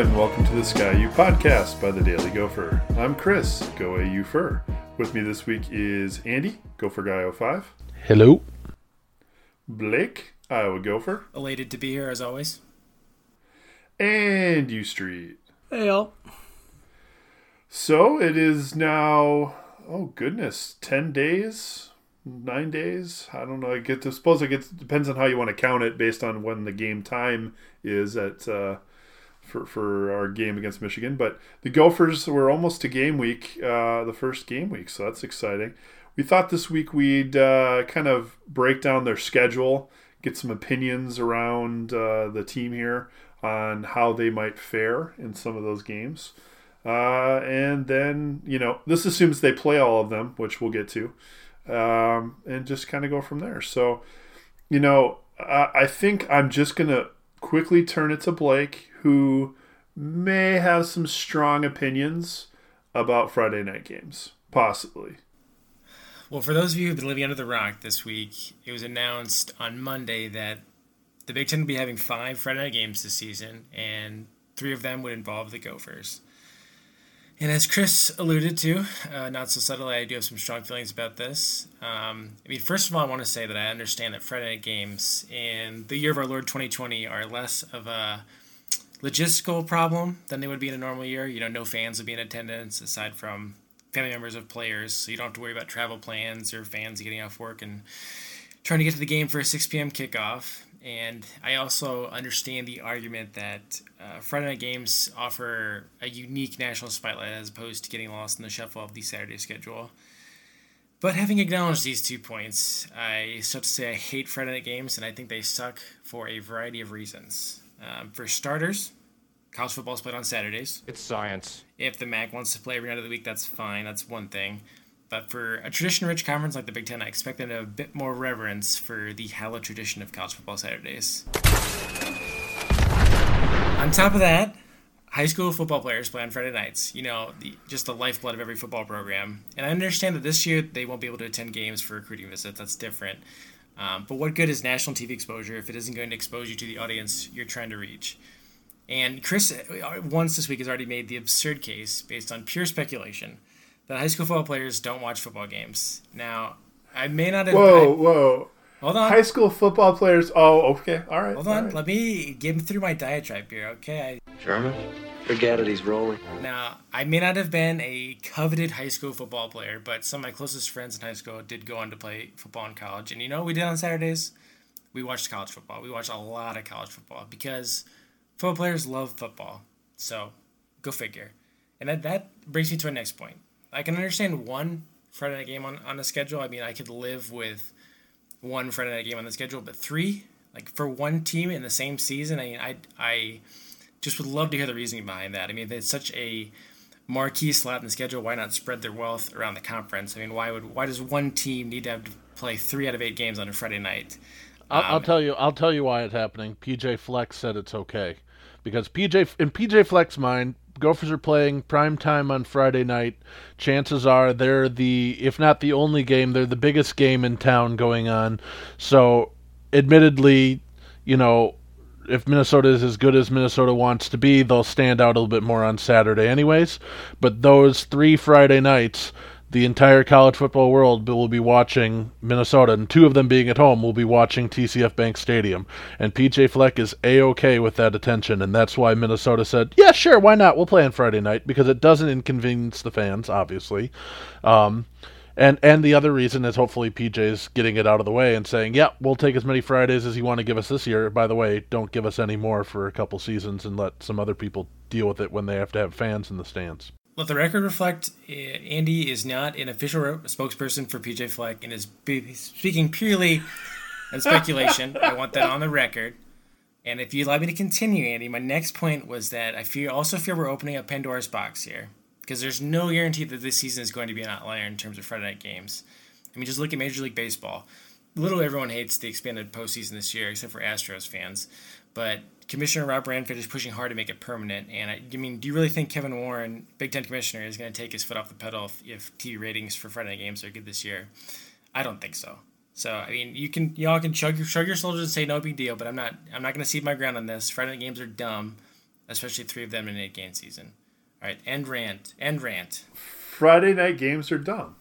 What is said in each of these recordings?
Hello and welcome to the Sky U podcast by the Daily Gopher. I'm Chris, GoAUpher. With me this week is Andy, Gopher Guy 05, Hello. Blake, Iowa Gopher, Elated to be here as always. and U Street. Hey, y'all. So it is now, oh goodness, 10 days, nine days. I don't know. I get to suppose it gets, depends on how you want to count it based on when the game time is at, uh, for, for our game against Michigan. But the Gophers were almost to game week, uh, the first game week. So that's exciting. We thought this week we'd uh, kind of break down their schedule, get some opinions around uh, the team here on how they might fare in some of those games. Uh, and then, you know, this assumes they play all of them, which we'll get to, um, and just kind of go from there. So, you know, I, I think I'm just going to quickly turn it to Blake, who may have some strong opinions about Friday night games, possibly. Well, for those of you who've been living under the rock this week, it was announced on Monday that the Big Ten will be having five Friday night games this season, and three of them would involve the Gophers. And as Chris alluded to, uh, not so subtly, I do have some strong feelings about this. Um, I mean, first of all, I want to say that I understand that Friday night games in the year of our Lord 2020 are less of a logistical problem than they would be in a normal year. You know, no fans would be in attendance aside from family members of players, so you don't have to worry about travel plans or fans getting off work and trying to get to the game for a 6 p.m. kickoff. And I also understand the argument that uh, Friday night games offer a unique national spotlight as opposed to getting lost in the shuffle of the Saturday schedule. But having acknowledged these two points, I still have to say I hate Friday night games, and I think they suck for a variety of reasons. Um, for starters, college football is played on Saturdays. It's science. If the MAC wants to play every night of the week, that's fine. That's one thing. But for a tradition-rich conference like the Big Ten, I expect a bit more reverence for the hallowed tradition of college football Saturdays. On top of that, high school football players play on Friday nights. You know, the, just the lifeblood of every football program. And I understand that this year they won't be able to attend games for recruiting visits. That's different. Um, but what good is national TV exposure if it isn't going to expose you to the audience you're trying to reach? And Chris, uh, once this week, has already made the absurd case, based on pure speculation, that high school football players don't watch football games. Now, I may not have. Whoa, I- whoa. hold on. High school football players. Oh, okay. All right. hold on. right. Let me get through my diatribe here, okay? Sherman? Forget it, he's rolling. Now, I may not have been a coveted high school football player, but some of my closest friends in high school did go on to play football in college. And you know what we did on Saturdays? We watched college football. We watched a lot of college football because football players love football. So, go figure. And that, that brings me to my next point. I can understand one Friday night game on, on the schedule. I mean, I could live with one Friday night game on the schedule, but three, like for one team in the same season, I mean, I, I just would love to hear the reasoning behind that. I mean, if it's such a marquee slot in the schedule, why not spread their wealth around the conference? I mean, why would why does one team need to have to play three out of eight games on a Friday night? I'll, I'll Um, tell you. I'll tell you why it's happening. PJ Fleck said it's okay, because PJ in PJ Fleck mind, Gophers are playing prime time on Friday night. Chances are they're the, if not the only game, they're the biggest game in town going on. So, admittedly, you know, if Minnesota is as good as Minnesota wants to be, they'll stand out a little bit more on Saturday, anyways. But those three Friday nights, the entire college football world will be watching Minnesota, and two of them being at home will be watching TCF Bank Stadium. And PJ Fleck is a okay with that attention, and that's why Minnesota said, "Yeah, sure, why not? We'll play on Friday night because it doesn't inconvenience the fans, obviously." Um, and and the other reason is hopefully PJ's getting it out of the way and saying, "Yeah, we'll take as many Fridays as you want to give us this year. By the way, don't give us any more for a couple seasons and let some other people deal with it when they have to have fans in the stands." Let the record reflect: uh, Andy is not an official re- spokesperson for PJ Fleck and is speaking purely in speculation. I want that on the record. And if you'd like me to continue, Andy, my next point was that I feel also feel we're opening up Pandora's box here because there's no guarantee that this season is going to be an outlier in terms of Friday night games. I mean, just look at Major League Baseball. Literally everyone hates the expanded postseason this year, except for Astros fans. But Commissioner Rob Manfred is pushing hard to make it permanent. And I, I mean, do you really think Kevin Warren, Big Ten commissioner, is going to take his foot off the pedal if, if TV ratings for Friday night games are good this year? I don't think so. So I mean, you can y'all can shrug your shrug your shoulders and say no big deal, but I'm not I'm not going to cede my ground on this. Friday night games are dumb. especially three of them in an eight game season. All right, end rant. End rant. Friday night games are dumb.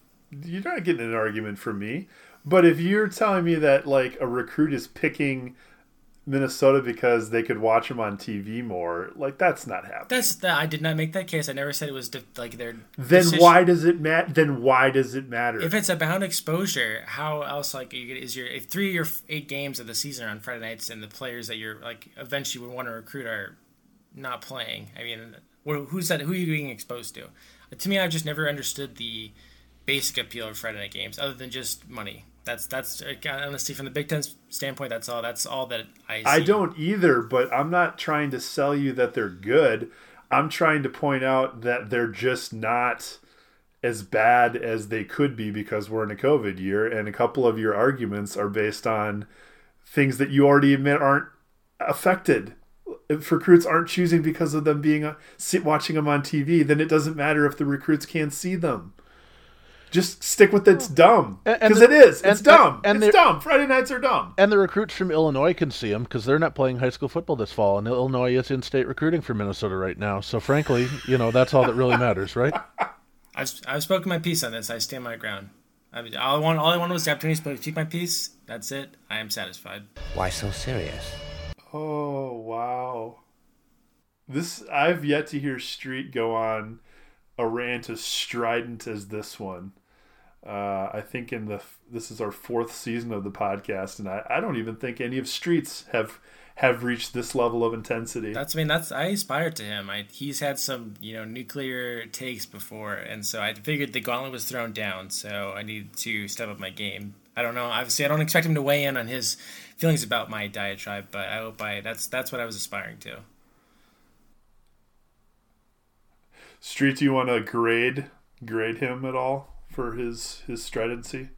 You're not getting an argument from me. But if you're telling me that like a recruit is picking Minnesota because they could watch them on TV more, like that's not happening. That's that. I did not make that case. I never said it was de- like their. Then decision. why does it matter? Then why does it matter? If it's about exposure, how else like you, is your if three or eight games of the season are on Friday nights and the players that you're like eventually would want to recruit are not playing? I mean, who's that? Who are you being exposed to? To me, I've just never understood the basic appeal of Friday night games, other than just money. That's that's uh, honestly from the Big Ten standpoint. That's all. That's all that I. See. I don't either, but I'm not trying to sell you that they're good. I'm trying to point out that they're just not as bad as they could be because we're in a COVID year, and a couple of your arguments are based on things that you already admit aren't affected. If recruits aren't choosing because of them being uh, watching them on TV, then it doesn't matter if the recruits can't see them. Just stick with it's dumb because it is. It's and, dumb. And, and it's dumb. Friday nights are dumb. And the recruits from Illinois can see them because they're not playing high school football this fall, and Illinois is in-state recruiting for Minnesota right now. So frankly, you know that's all that really matters, right? I've I've spoken my piece on this. I stand my ground. I mean, all I want all I wanted was the opportunity to speak my piece. That's it. I am satisfied. Why so serious? Oh wow. This I've yet to hear Street go on a rant as strident as this one. Uh, I think in the this is our fourth season of the podcast, and I, I don't even think any of Streets have have reached this level of intensity. That's I mean that's I aspire to him. I he's had some you know nuclear takes before, and so I figured the gauntlet was thrown down. So I need to step up my game. I don't know. Obviously, I don't expect him to weigh in on his feelings about my diatribe, but I hope I that's that's what I was aspiring to. Street, do you want to grade grade him at all? For his his stridency?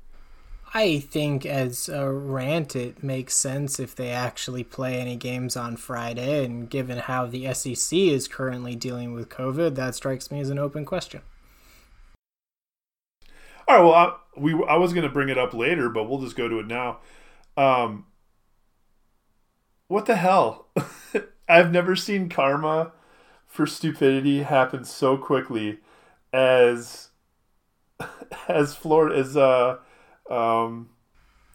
I think as a rant, it makes sense if they actually play any games on Friday. And given how the SEC is currently dealing with COVID, that strikes me as an open question. All right. Well, I, we I was going to bring it up later, but we'll just go to it now. Um, what the hell? I've never seen karma for stupidity happen so quickly as as Florida as uh um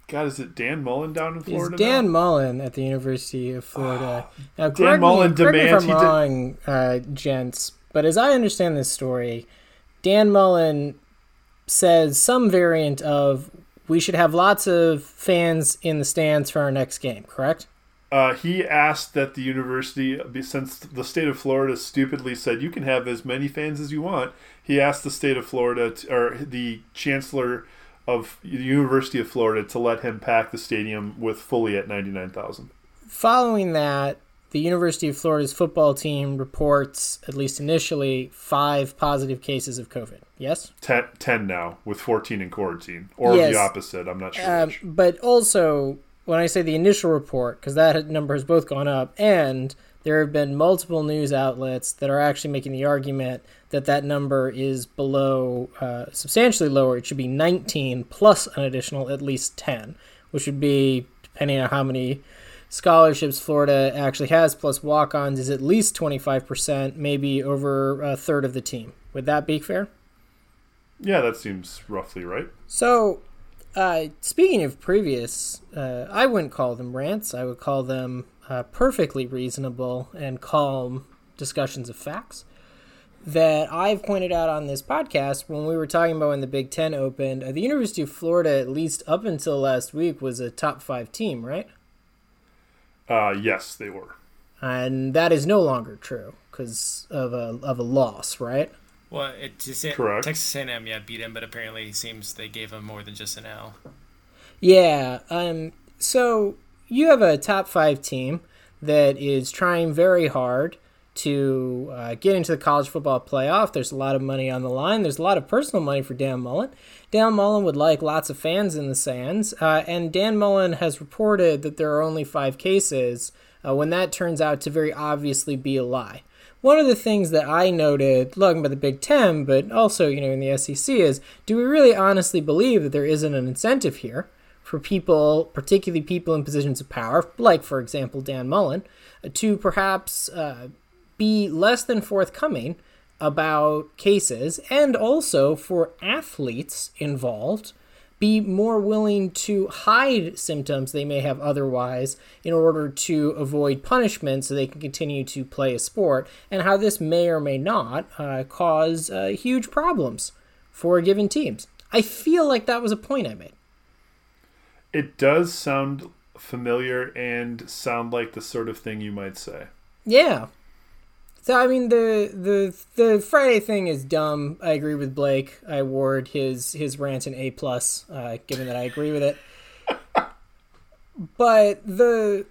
God, is it Dan Mullen down in Florida? It's Dan now? Mullen at the University of Florida. now, Dan Mullen me, demands me if I'm wrong, did... uh, gents, but as I understand this story, Dan Mullen says some variant of we should have lots of fans in the stands for our next game. Correct? Uh, he asked that the university, since the state of Florida stupidly said you can have as many fans as you want, he asked the state of Florida to, or the chancellor of the University of Florida to let him pack the stadium with fully at 99,000. Following that, the University of Florida's football team reports, at least initially, five positive cases of COVID. Yes? Ten, 10 now, with 14 in quarantine. Or yes. the opposite. I'm not sure. Um, but also, when I say the initial report, because that number has both gone up, and there have been multiple news outlets that are actually making the argument that that number is below, uh, substantially lower. It should be 19 plus an additional at least 10, which would be, depending on how many scholarships Florida actually has, plus walk ons, is at least 25%, maybe over a third of the team. Would that be fair? Yeah, that seems roughly right. So, uh, speaking of previous, uh, I wouldn't call them rants. I would call them uh, perfectly reasonable and calm discussions of facts that I've pointed out on this podcast when we were talking about when the Big Ten opened. Uh, the University of Florida, at least up until last week, was a top five team, right? Uh, yes, they were. And that is no longer true because of a of a loss, right? Well, it just it, Correct. Texas A&M yeah beat him, but apparently it seems they gave him more than just an L. Yeah. Um. So you have a top five team that is trying very hard to uh, get into the college football playoff. There's a lot of money on the line. There's a lot of personal money for Dan Mullen. Dan Mullen would like lots of fans in the stands, uh, and Dan Mullen has reported that there are only five cases uh, when that turns out to very obviously be a lie. One of the things that I noted, looking by the Big Ten, but also you know in the SEC, is do we really honestly believe that there isn't an incentive here? For people, particularly people in positions of power, like, for example, Dan Mullen, to perhaps uh, be less than forthcoming about cases and also for athletes involved be more willing to hide symptoms they may have otherwise in order to avoid punishment so they can continue to play a sport, and how this may or may not uh, cause uh, huge problems for given teams. I feel like that was a point I made. It does sound familiar and sound like the sort of thing you might say. Yeah. So I mean the the the Friday thing is dumb. I agree with Blake. I award his his rant an A plus, uh, given that I agree with it. but the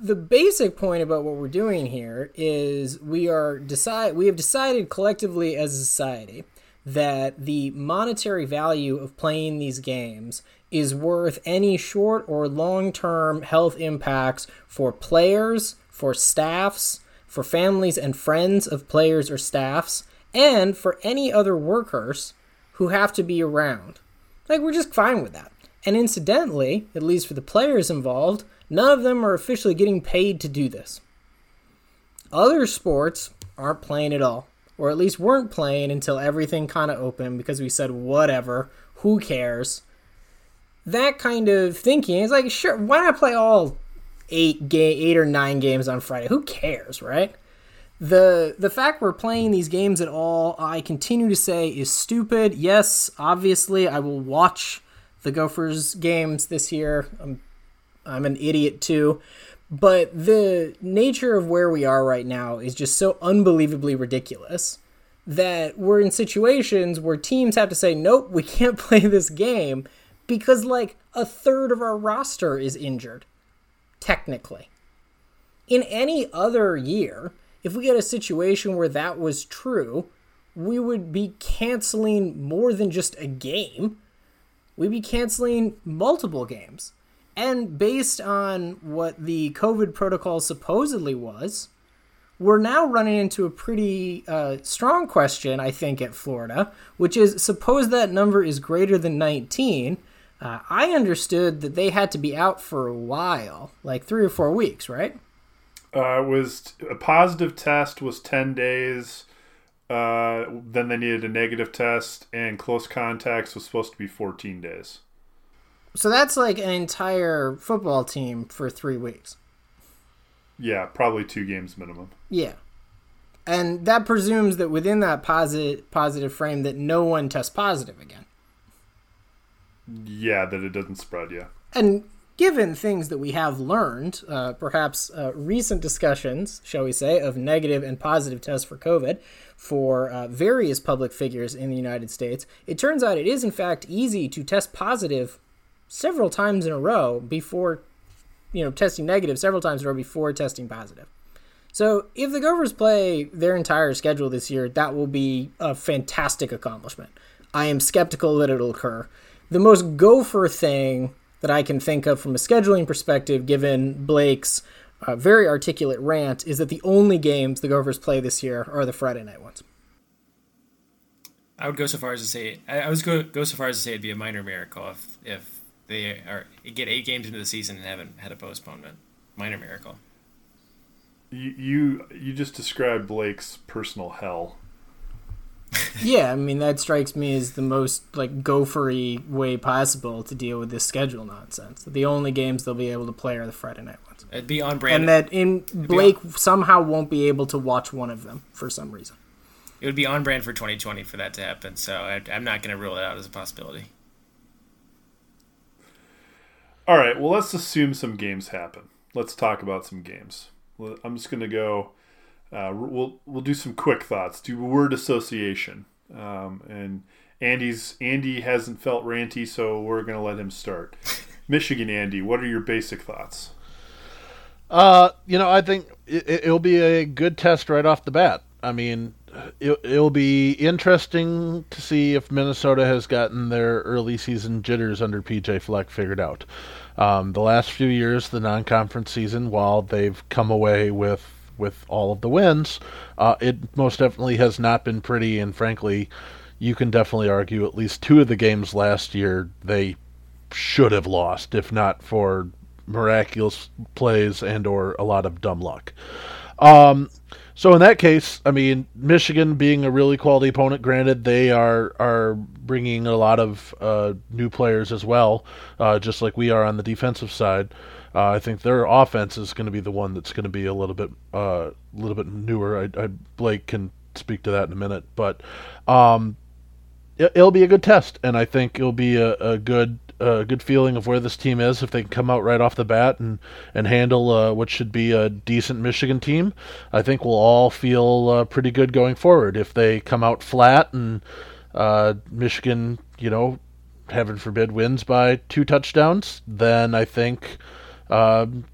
the basic point about what we're doing here is we are decide we have decided collectively as a society that the monetary value of playing these games is worth any short or long term health impacts for players, for staffs, for families and friends of players or staffs, and for any other workers who have to be around. Like, we're just fine with that. And incidentally, at least for the players involved, none of them are officially getting paid to do this. Other sports aren't playing at all, or at least weren't playing until everything kind of opened because we said, whatever, who cares? That kind of thinking is like, sure, why not play all eight game, eight or nine games on Friday. Who cares, right? The the fact we're playing these games at all, I continue to say is stupid. Yes, obviously I will watch the Gophers games this year. I'm I'm an idiot too. But the nature of where we are right now is just so unbelievably ridiculous that we're in situations where teams have to say, nope, we can't play this game because like a third of our roster is injured technically. In any other year, if we had a situation where that was true, we would be canceling more than just a game. We'd be canceling multiple games. And based on what the COVID protocol supposedly was, we're now running into a pretty uh, strong question, I think, at Florida, which is suppose that number is greater than 19 uh, I understood that they had to be out for a while, like three or four weeks, right? Uh, it was a positive test was ten days. Uh, then they needed a negative test, and close contacts was supposed to be fourteen days. So that's like an entire football team for three weeks. Yeah, probably two games minimum. Yeah, and that presumes that within that positive positive frame that no one tests positive again. Yeah, that it doesn't spread. Yeah. And given things that we have learned, uh, perhaps uh, recent discussions, shall we say, of negative and positive tests for COVID for uh, various public figures in the United States, it turns out it is in fact easy to test positive several times in a row before, you know, testing negative several times in a row before testing positive. So if the Gophers play their entire schedule this year, that will be a fantastic accomplishment. I am skeptical that it'll occur the most gopher thing that I can think of from a scheduling perspective, given Blake's uh, very articulate rant, is that the only games the Gophers play this year are the Friday night ones. I would go so far as to say I, I go go so far as to say it'd be a minor miracle if if they are get eight games into the season and haven't had a postponement. Minor miracle. You you, you just described Blake's personal hell yeah, I mean that strikes me as the most like gophery way possible to deal with this schedule nonsense. The only games they'll be able to play are the Friday night ones. It'd be on brand, and that in Blake somehow won't be able to watch one of them for some reason. It would be on brand for 2020 for that to happen. So I, I'm not going to rule it out as a possibility. All right, well let's assume some games happen. Let's talk about some games. I'm just going to go uh, we'll we'll do some quick thoughts. Do word association. Um, and Andy's Andy hasn't felt ranty, so we're gonna let him start. Michigan, Andy, what are your basic thoughts? Uh, you know, I think it, will be a good test right off the bat. I mean, it, it'll be interesting to see if Minnesota has gotten their early season jitters under PJ Fleck figured out. Um, the last few years, the non-conference season, while they've come away with with all of the wins, uh, it most definitely has not been pretty. And frankly, you can definitely argue at least two of the games last year they should have lost, if not for miraculous plays and or a lot of dumb luck. Um, so in that case, I mean, Michigan being a really quality opponent, granted they are are bringing a lot of uh, new players as well, uh, just like we are on the defensive side. Uh, I think their offense is going to be the one that's going to be a little bit uh, a little bit newer. I, I, Blake can speak to that in a minute, but um, it, will be a good test, and I think it'll be a, a good a good feeling of where this team is if they can come out right off the bat and and handle uh, what should be a decent Michigan team. I think we'll all feel uh, pretty good going forward. If they come out flat and uh, Michigan, you know, heaven forbid, wins by two touchdowns, then I think. Um,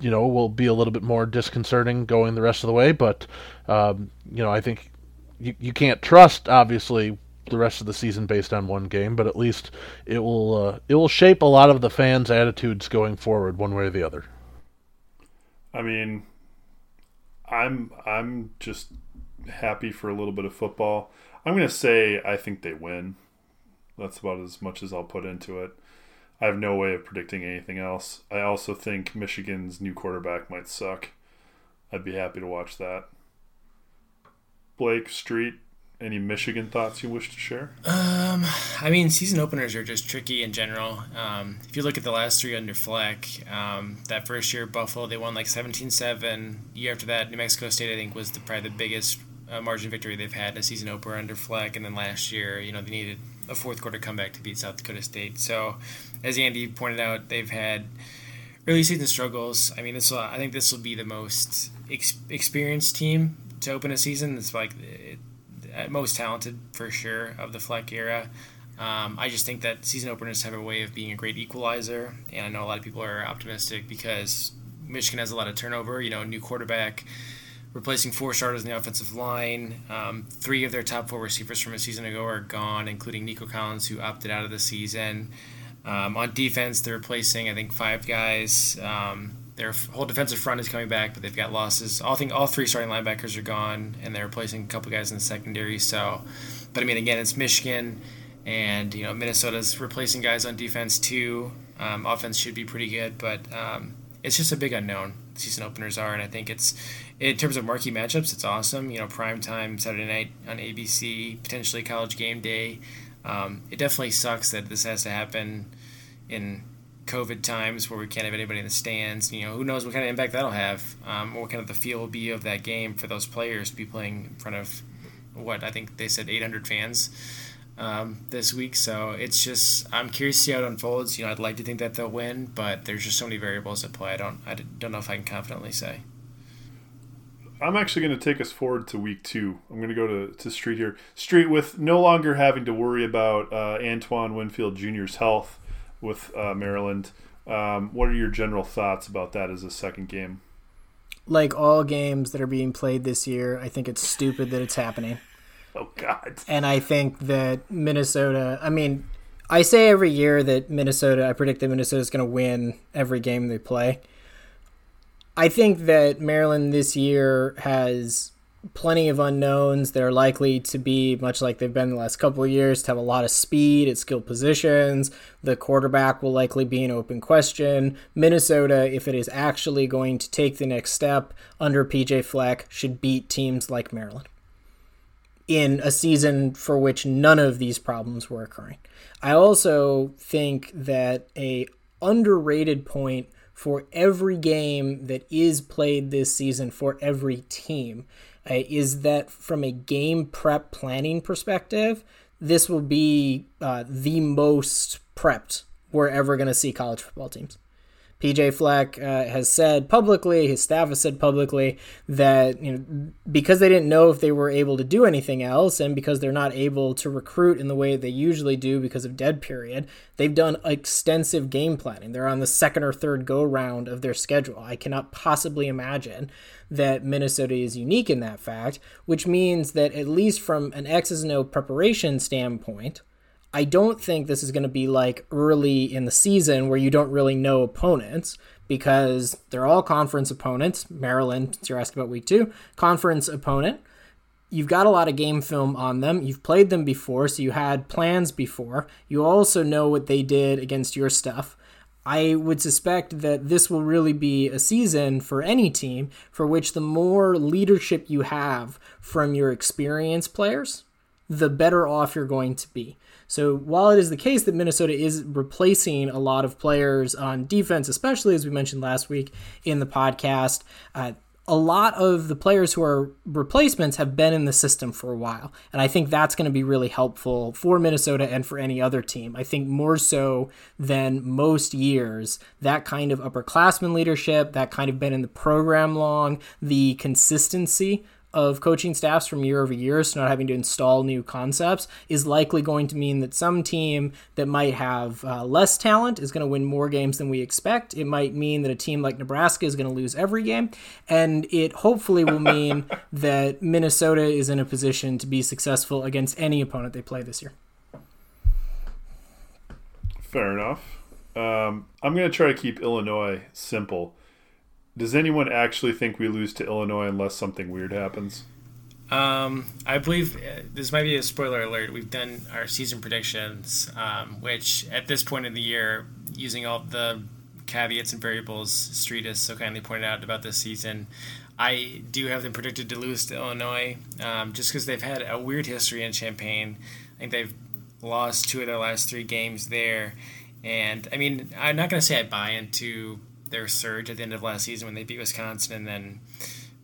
you know, will be a little bit more disconcerting going the rest of the way, but um, you know, I think you, you can't trust obviously the rest of the season based on one game, but at least it will uh, it will shape a lot of the fans' attitudes going forward, one way or the other. I mean, I'm I'm just happy for a little bit of football. I'm to say I think they win. That's about as much as I'll put into it. I have no way of predicting anything else. I also think Michigan's new quarterback might suck. I'd be happy to watch that. Blake Street, any Michigan thoughts you wish to share? Um, I mean, season openers are just tricky in general. Um, if you look at the last three under Fleck, um, that first year Buffalo they won like 17-7. Year after that, New Mexico State I think was the, probably the biggest uh, margin victory they've had in a season opener under Fleck, and then last year, you know, they needed a fourth quarter comeback to beat South Dakota State. So, as Andy pointed out, they've had early season struggles. I mean, this will, I think this will be the most ex- experienced team to open a season. It's like it, most talented for sure of the Fleck era. Um, I just think that season openers have a way of being a great equalizer, and I know a lot of people are optimistic because Michigan has a lot of turnover. You know, new quarterback, replacing four starters in the offensive line. Um, three of their top four receivers from a season ago are gone, including Nico Collins, who opted out of the season. Um, on defense, they're replacing I think five guys. Their whole defensive front is coming back, but they've got losses. All think all three starting linebackers are gone, and they're replacing a couple guys in the secondary. So, but I mean, again, it's Michigan, and you know Minnesota's replacing guys on defense too. Um, offense should be pretty good, but um, it's just a big unknown. Season openers are, and I think it's in terms of marquee matchups, it's awesome. You know, prime time Saturday night on ABC, potentially college game day. Um, it definitely sucks that this has to happen in COVID times where we can't have anybody in the stands. You know, who knows what kind of impact that'll have, um, what kind of the feel will be of that game for those players to be playing in front of what I think they said 800 fans um, this week. So it's just I'm curious to see how it unfolds. You know, I'd like to think that they'll win, but there's just so many variables at play. I don't I don't know if I can confidently say. I'm actually going to take us forward to week two. I'm going to go to, to Street here. Street with no longer having to worry about uh, Antoine Winfield Jr.'s health with uh, Maryland. Um, what are your general thoughts about that as a second game? Like all games that are being played this year, I think it's stupid that it's happening. Oh God! And I think that Minnesota. I mean, I say every year that Minnesota. I predict that Minnesota is going to win every game they play. I think that Maryland this year has plenty of unknowns. They're likely to be much like they've been the last couple of years, to have a lot of speed at skill positions. The quarterback will likely be an open question. Minnesota, if it is actually going to take the next step under PJ Fleck, should beat teams like Maryland in a season for which none of these problems were occurring. I also think that a underrated point for every game that is played this season for every team uh, is that from a game prep planning perspective, this will be uh, the most prepped we're ever going to see college football teams. PJ Fleck uh, has said publicly, his staff has said publicly that you know because they didn't know if they were able to do anything else, and because they're not able to recruit in the way they usually do because of dead period, they've done extensive game planning. They're on the second or third go round of their schedule. I cannot possibly imagine that Minnesota is unique in that fact, which means that at least from an X's and O preparation standpoint, I don't think this is going to be like early in the season where you don't really know opponents because they're all conference opponents. Maryland, since you're asking about week two, conference opponent. You've got a lot of game film on them. You've played them before, so you had plans before. You also know what they did against your stuff. I would suspect that this will really be a season for any team for which the more leadership you have from your experienced players, the better off you're going to be. So while it is the case that Minnesota is replacing a lot of players on defense, especially as we mentioned last week in the podcast, uh, a lot of the players who are replacements have been in the system for a while. And I think that's going to be really helpful for Minnesota and for any other team. I think more so than most years, that kind of upperclassman leadership, that kind of been in the program long, the consistency of coaching staffs from year over year, so not having to install new concepts, is likely going to mean that some team that might have uh, less talent is going to win more games than we expect. It might mean that a team like Nebraska is going to lose every game, and it hopefully will mean that Minnesota is in a position to be successful against any opponent they play this year. Fair enough. Um, I'm going to try to keep Illinois simple. Does anyone actually think we lose to Illinois unless something weird happens? Um, I believe uh, this might be a spoiler alert. We've done our season predictions, um, which at this point in the year, using all the caveats and variables Street has so kindly pointed out about this season, I do have them predicted to lose to Illinois, um, just because they've had a weird history in Champaign. I think they've lost two of their last three games there, and I mean, I'm not going to say I buy into their surge at the end of last season when they beat Wisconsin and then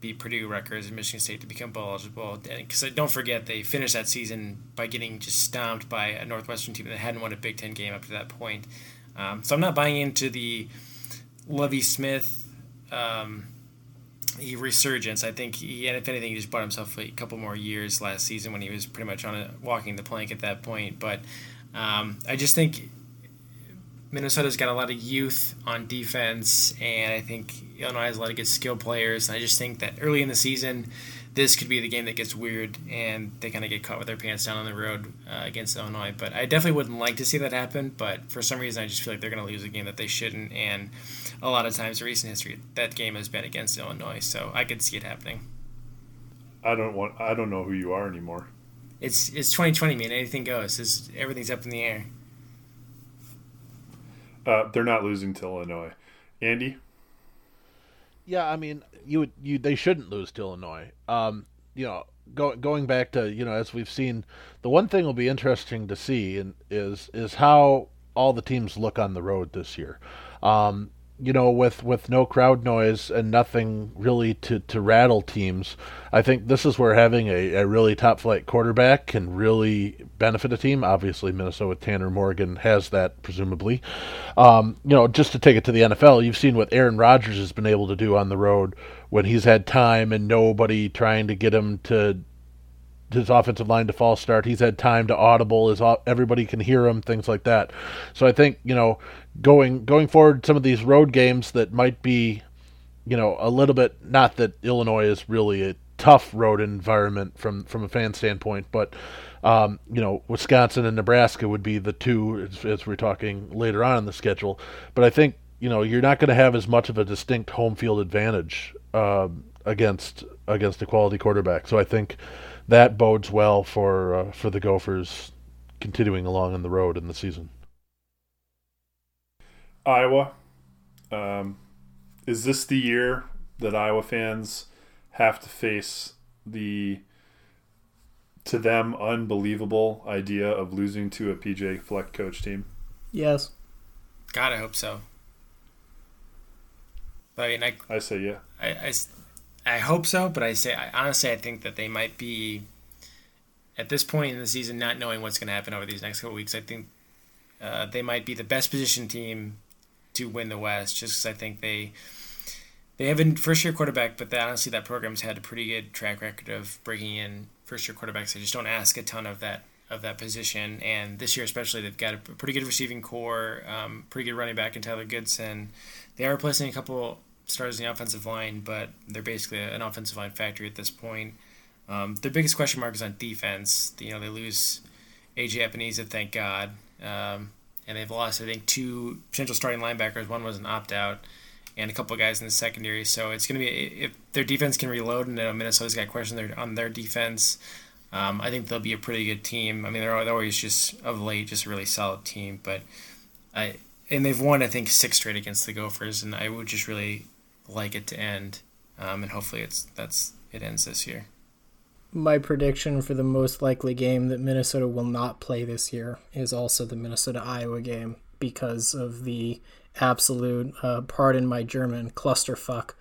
beat Purdue, Rutgers, and Michigan State to become bowl eligible. Because don't forget, they finished that season by getting just stomped by a Northwestern team that hadn't won a Big Ten game up to that point. Um, so I'm not buying into the Lovie Smith um, resurgence. I think he, and if anything, he just bought himself a couple more years last season when he was pretty much on a, walking the plank at that point. But um, I just think Minnesota's got a lot of youth on defense, and I think Illinois has a lot of good skill players. And I just think that early in the season, this could be the game that gets weird, and they kind of get caught with their pants down on the road uh, against Illinois. But I definitely wouldn't like to see that happen. But for some reason, I just feel like they're going to lose a game that they shouldn't. And a lot of times in recent history, that game has been against Illinois, so I could see it happening. I don't want. I don't know who you are anymore. It's it's 2020, man. Anything goes. It's, everything's up in the air. Uh, they're not losing to Illinois. Andy. Yeah, I mean, you would you they shouldn't lose to Illinois. Um, you know, go, going back to you know as we've seen, the one thing will be interesting to see and is is how all the teams look on the road this year. Um, you know, with with no crowd noise and nothing really to, to rattle teams, I think this is where having a, a really top flight quarterback can really benefit a team. Obviously, Minnesota Tanner Morgan has that, presumably. Um, you know, just to take it to the NFL, you've seen what Aaron Rodgers has been able to do on the road when he's had time and nobody trying to get him to his offensive line to false start. He's had time to audible. His everybody can hear him, things like that. So I think you know going going forward, some of these road games that might be, you know, a little bit. Not that Illinois is really a tough road environment from from a fan standpoint, but um, you know, Wisconsin and Nebraska would be the two as, as we're talking later on in the schedule. But I think you know you're not going to have as much of a distinct home field advantage uh, against against a quality quarterback. So I think that bodes well for uh, for the Gophers continuing along in the road in the season. Iowa. Um, is this the year that Iowa fans have to face the to them unbelievable idea of losing to a PJ Fleck coach team? Yes. God, I hope so. I mean, I, I say yeah. I, I, I hope so, but I say I, honestly, I think that they might be at this point in the season, not knowing what's going to happen over these next couple weeks. I think uh, they might be the best positioned team to win the West, just because I think they they have a first year quarterback, but honestly, that program's had a pretty good track record of bringing in first year quarterbacks. They just don't ask a ton of that of that position, and this year especially, they've got a pretty good receiving corps, um, pretty good running back in Tyler Goodson. They are replacing a couple stars in the offensive line, but they're basically an offensive line factory at this point. Um, their biggest question mark is on defense. You know, they lose AJ Epenesa, thank God. Um, and they've lost, I think, two potential starting linebackers. One was an opt out, and a couple of guys in the secondary. So it's going to be if their defense can reload, and Minnesota's got questions on their defense. Um, I think they'll be a pretty good team. I mean, they're, they're always just of late just a really solid team, but I and they've won I think six straight against the Gophers, and I would just really like it to end, um, and hopefully it's that's it ends this year. My prediction for the most likely game that Minnesota will not play this year is also the Minnesota Iowa game because of the absolute, uh, pardon my German, clusterfuck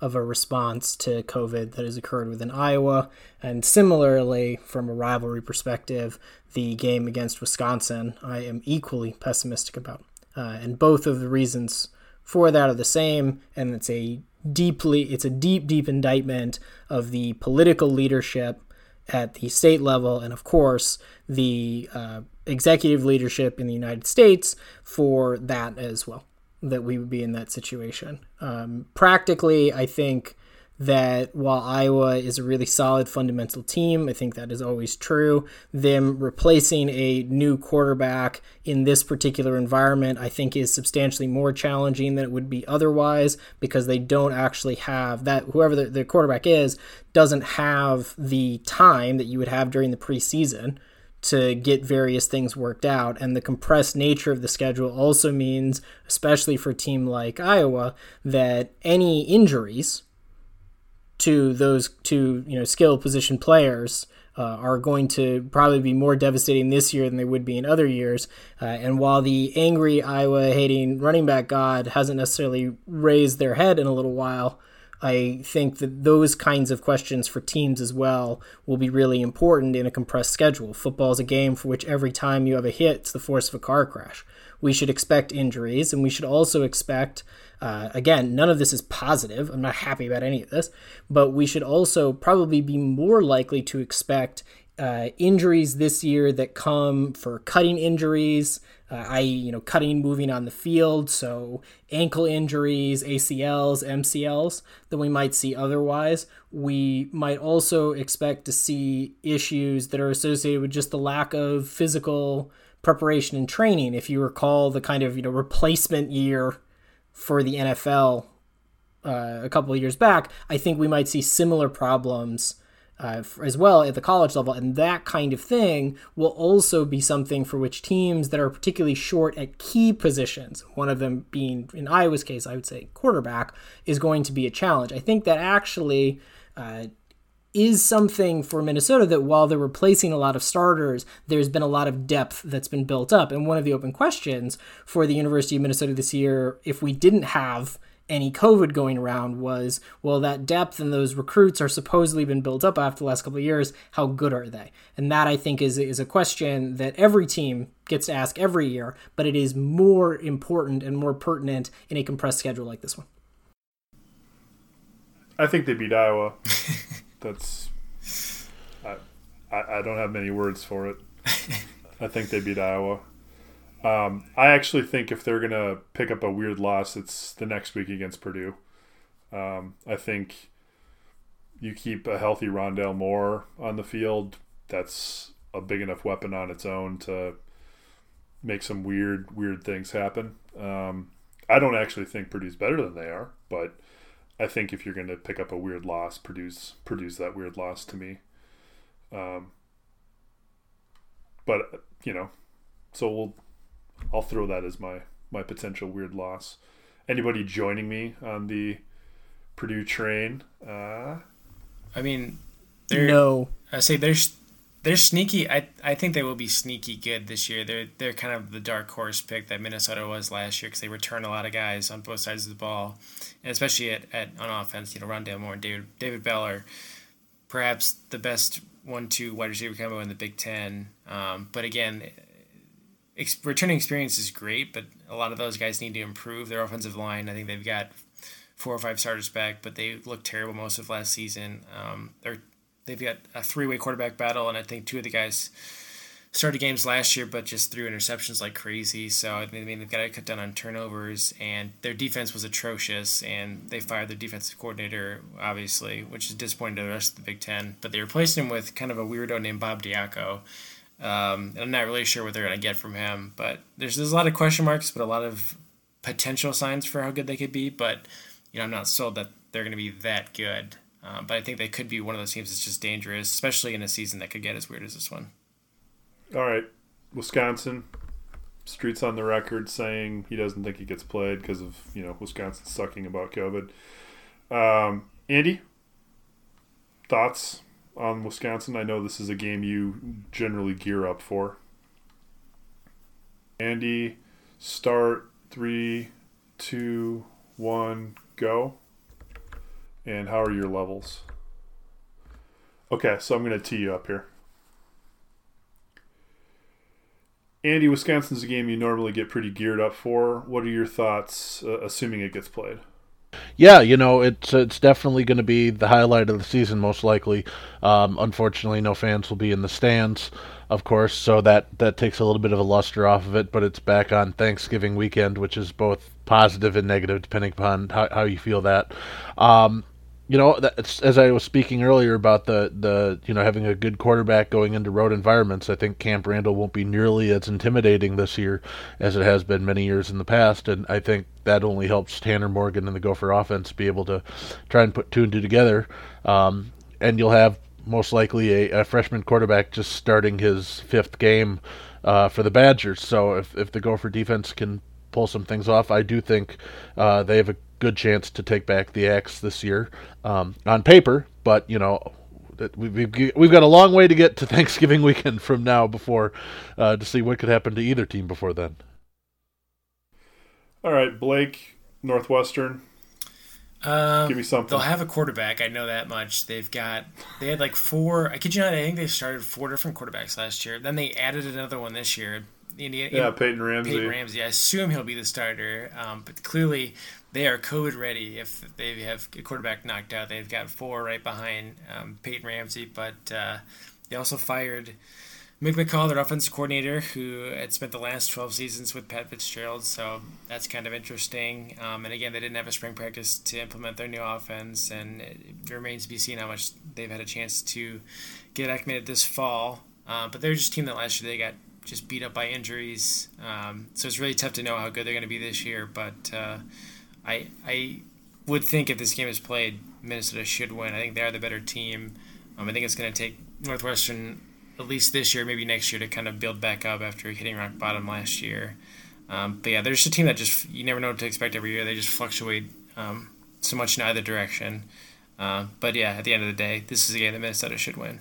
of a response to COVID that has occurred within Iowa. And similarly, from a rivalry perspective, the game against Wisconsin, I am equally pessimistic about. Uh, and both of the reasons for that are the same, and it's a deeply, it's a deep, deep indictment of the political leadership at the state level, and of course the uh, executive leadership in the United States for that as well. That we would be in that situation. Um, practically, I think that while Iowa is a really solid fundamental team, I think that is always true. Them replacing a new quarterback in this particular environment, I think, is substantially more challenging than it would be otherwise because they don't actually have that, whoever the, the quarterback is, doesn't have the time that you would have during the preseason to get various things worked out. And the compressed nature of the schedule also means, especially for a team like Iowa, that any injuries, to those two you know skill position players uh, are going to probably be more devastating this year than they would be in other years. Uh, and while the angry Iowa hating running back god hasn't necessarily raised their head in a little while, I think that those kinds of questions for teams as well will be really important in a compressed schedule. Football is a game for which every time you have a hit, it's the force of a car crash. We should expect injuries, and we should also expect uh, again, none of this is positive. I'm not happy about any of this, but we should also probably be more likely to expect uh, injuries this year that come for cutting injuries, uh, i.e., you know, cutting, moving on the field. So ankle injuries, ACLs, MCLs that we might see otherwise. We might also expect to see issues that are associated with just the lack of physical preparation and training. If you recall the kind of you know replacement year for the NFL uh, a couple of years back, I think we might see similar problems uh, as well at the college level. And that kind of thing will also be something for which teams that are particularly short at key positions, one of them being in Iowa's case, I would say quarterback, is going to be a challenge. I think that actually. Uh, is something for Minnesota that while they're replacing a lot of starters, there's been a lot of depth that's been built up. And one of the open questions for the University of Minnesota this year, if we didn't have any COVID going around, was well, that depth and those recruits are supposedly been built up after the last couple of years. How good are they? And that I think is is a question that every team gets to ask every year, but it is more important and more pertinent in a compressed schedule like this one. I think they beat Iowa. that's I, I, I don't have many words for it. I think they beat Iowa. Um, I actually think if they're gonna pick up a weird loss, it's the next week against Purdue. Um, I think you keep a healthy Rondale Moore on the field. That's a big enough weapon on its own to make some weird, weird things happen. Um, I don't actually think Purdue's better than they are, but I think if you're going to pick up a weird loss, produce produce that weird loss to me. Um, but you know, so we'll I'll throw that as my my potential weird loss. Anybody joining me on the Purdue train? Uh, I mean, they're, no. I say there's they're sneaky. I I think they will be sneaky good this year. They're they're kind of the dark horse pick that Minnesota was last year because they return a lot of guys on both sides of the ball, and especially at, at on offense. You know, Rondale Moore and David David Bell are perhaps the best one-two wide receiver combo in the Big Ten. Um, but again, ex- returning experience is great, but a lot of those guys need to improve their offensive line. I think they've got four or five starters back, but they looked terrible most of last season. Um, they're they've got a three way quarterback battle, and I think two of the guys started games last year, but just threw interceptions like crazy. So I mean, they've got to cut down on turnovers, and their defense was atrocious, and they fired their defensive coordinator, obviously, which is disappointing to the rest of the Big Ten. But they replaced him with kind of a weirdo named Bob Diaco. Um, I'm not really sure what they're going to get from him, but there's there's a lot of question marks, but a lot of potential signs for how good they could be. But you know, I'm not sold that they're going to be that good. Um, but I think they could be one of those teams that's just dangerous, especially in a season that could get as weird as this one. All right, Wisconsin. Street's on the record saying he doesn't think he gets played because of you know Wisconsin sucking about COVID. Um, Andy, thoughts on Wisconsin? I know this is a game you generally gear up for. Andy, start three, two, one, go. And how are your levels? Okay, so I'm going to tee you up here. Andy, Wisconsin's a game you normally get pretty geared up for. What are your thoughts, uh, assuming it gets played? Yeah, you know, it's it's definitely going to be the highlight of the season, most likely. Um, unfortunately, no fans will be in the stands, of course, so that that takes a little bit of a luster off of it. But it's back on Thanksgiving weekend, which is both positive and negative, depending upon how, how you feel that. Um, you know, as I was speaking earlier about the, the you know having a good quarterback going into road environments, I think Camp Randall won't be nearly as intimidating this year as it has been many years in the past, and I think that only helps Tanner Morgan and the Gopher offense be able to try and put two and two together. Um, and you'll have most likely a, a, freshman quarterback just starting his fifth game uh, for the Badgers. So if if the Gopher defense can pull some things off, I do think uh, they have a good chance to take back the Axe this year um, on paper. But you know, we've we've got a long way to get to Thanksgiving weekend from now before uh, to see what could happen to either team before then. All right, Blake, Northwestern. Um, Give me something. They'll have a quarterback. I know that much. They've got they had like four. I kid you not. I think they started four different quarterbacks last year. Then they added another one this year. Indiana, yeah, Peyton Ramsey. Peyton Ramsey. I assume he'll be the starter, um, but clearly they are COVID ready. If they have a quarterback knocked out, they've got four right behind um, Peyton Ramsey. But uh, they also fired Mick McCall, their offensive coordinator, who had spent the last 12 seasons with Pat Fitzgerald. So that's kind of interesting. Um, and again, they didn't have a spring practice to implement their new offense, and it remains to be seen how much they've had a chance to get acclimated this fall. Uh, but they're just a team that last year they got just beat up by injuries. Um, so it's really tough to know how good they're going to be this year. But uh, I I would think if this game is played, Minnesota should win. I think they are the better team. Um, I think it's going to take Northwestern at least this year, maybe next year, to kind of build back up after hitting rock bottom last year. Um, but yeah, they're just a team that just you never know what to expect every year. They just fluctuate um, so much in either direction. Uh, but yeah, at the end of the day, this is a game that Minnesota should win.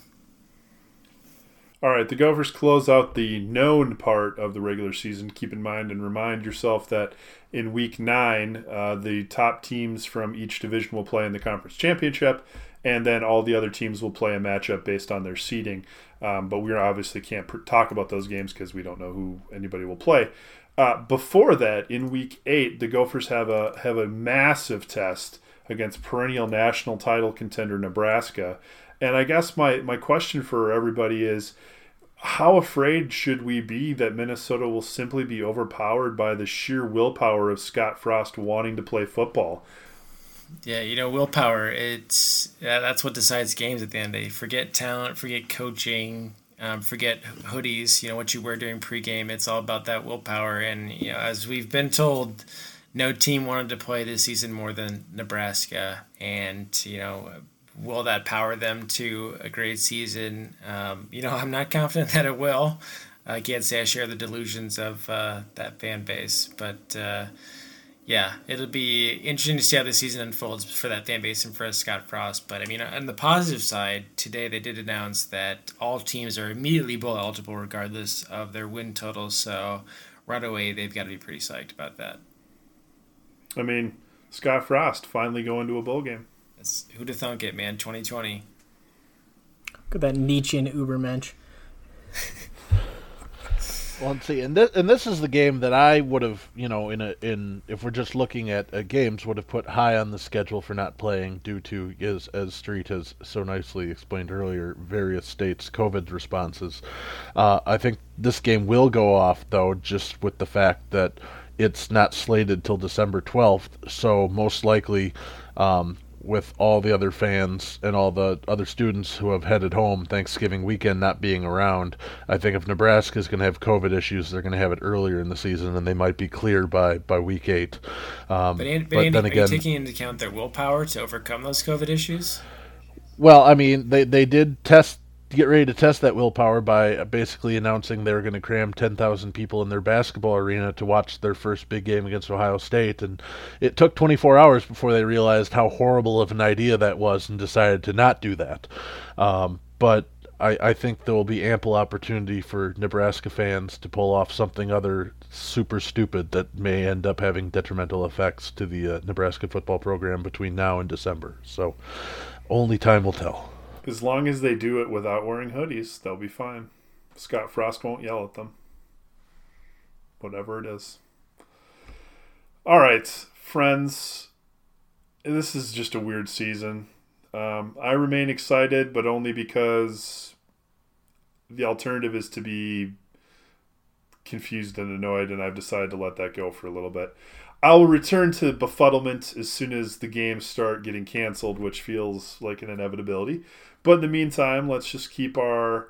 All right, the Gophers close out the known part of the regular season. Keep in mind and remind yourself that in week nine, uh, the top teams from each division will play in the conference championship, and then all the other teams will play a matchup based on their seeding. Um, but we obviously can't pr- talk about those games because we don't know who anybody will play. Uh, before that, in week eight, the Gophers have a have a massive test against perennial national title contender Nebraska. And I guess my, my question for everybody is how afraid should we be that Minnesota will simply be overpowered by the sheer willpower of Scott Frost wanting to play football? Yeah, you know, willpower, it's that's what decides games at the end of the day. Forget talent, forget coaching, um, forget hoodies, you know, what you wear during pregame. It's all about that willpower. And, you know, as we've been told, no team wanted to play this season more than Nebraska. And, you know, will that power them to a great season? Um, you know, I'm not confident that it will. I can't say I share the delusions of uh, that fan base, but uh, yeah, it'll be interesting to see how the season unfolds for that fan base and for Scott Frost. But I mean, on the positive side, today they did announce that all teams are immediately bowl eligible regardless of their win total. So right away, they've got to be pretty psyched about that. I mean, Scott Frost finally going to a bowl game. It's, who'd have thunk it, man? 2020. Look at that Nietzschean Ubermensch. well, see, and this and this is the game that I would have, you know, in a in if we're just looking at uh, games, would have put high on the schedule for not playing due to as as Street has so nicely explained earlier, various states' COVID responses. Uh, I think this game will go off though, just with the fact that it's not slated till December twelfth, so most likely. Um, with all the other fans and all the other students who have headed home Thanksgiving weekend not being around, I think if Nebraska is going to have COVID issues, they're going to have it earlier in the season, and they might be cleared by by week eight. Um, but, but, but Andy, then again, taking into account their willpower to overcome those COVID issues? Well, I mean, they they did test get ready to test that willpower by basically announcing they're going to cram 10,000 people in their basketball arena to watch their first big game against Ohio State. And it took 24 hours before they realized how horrible of an idea that was and decided to not do that. Um, but I, I think there will be ample opportunity for Nebraska fans to pull off something other super stupid that may end up having detrimental effects to the uh, Nebraska football program between now and December. So only time will tell. As long as they do it without wearing hoodies, they'll be fine. Scott Frost won't yell at them. Whatever it is. All right, friends. This is just a weird season. Um, I remain excited, but only because the alternative is to be confused and annoyed, and I've decided to let that go for a little bit. I will return to befuddlement as soon as the games start getting canceled, which feels like an inevitability. But in the meantime, let's just keep our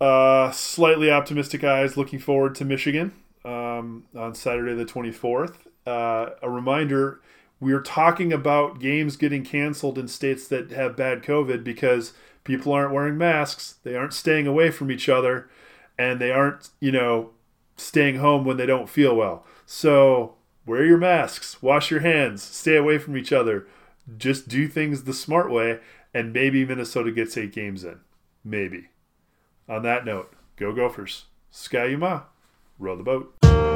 uh, slightly optimistic eyes looking forward to Michigan um, on Saturday the 24th. Uh, a reminder we're talking about games getting canceled in states that have bad COVID because people aren't wearing masks, they aren't staying away from each other, and they aren't, you know, staying home when they don't feel well. So wear your masks, wash your hands, stay away from each other. Just do things the smart way, and maybe Minnesota gets eight games in. Maybe. On that note, go Gophers. Go Gophers, row the boat.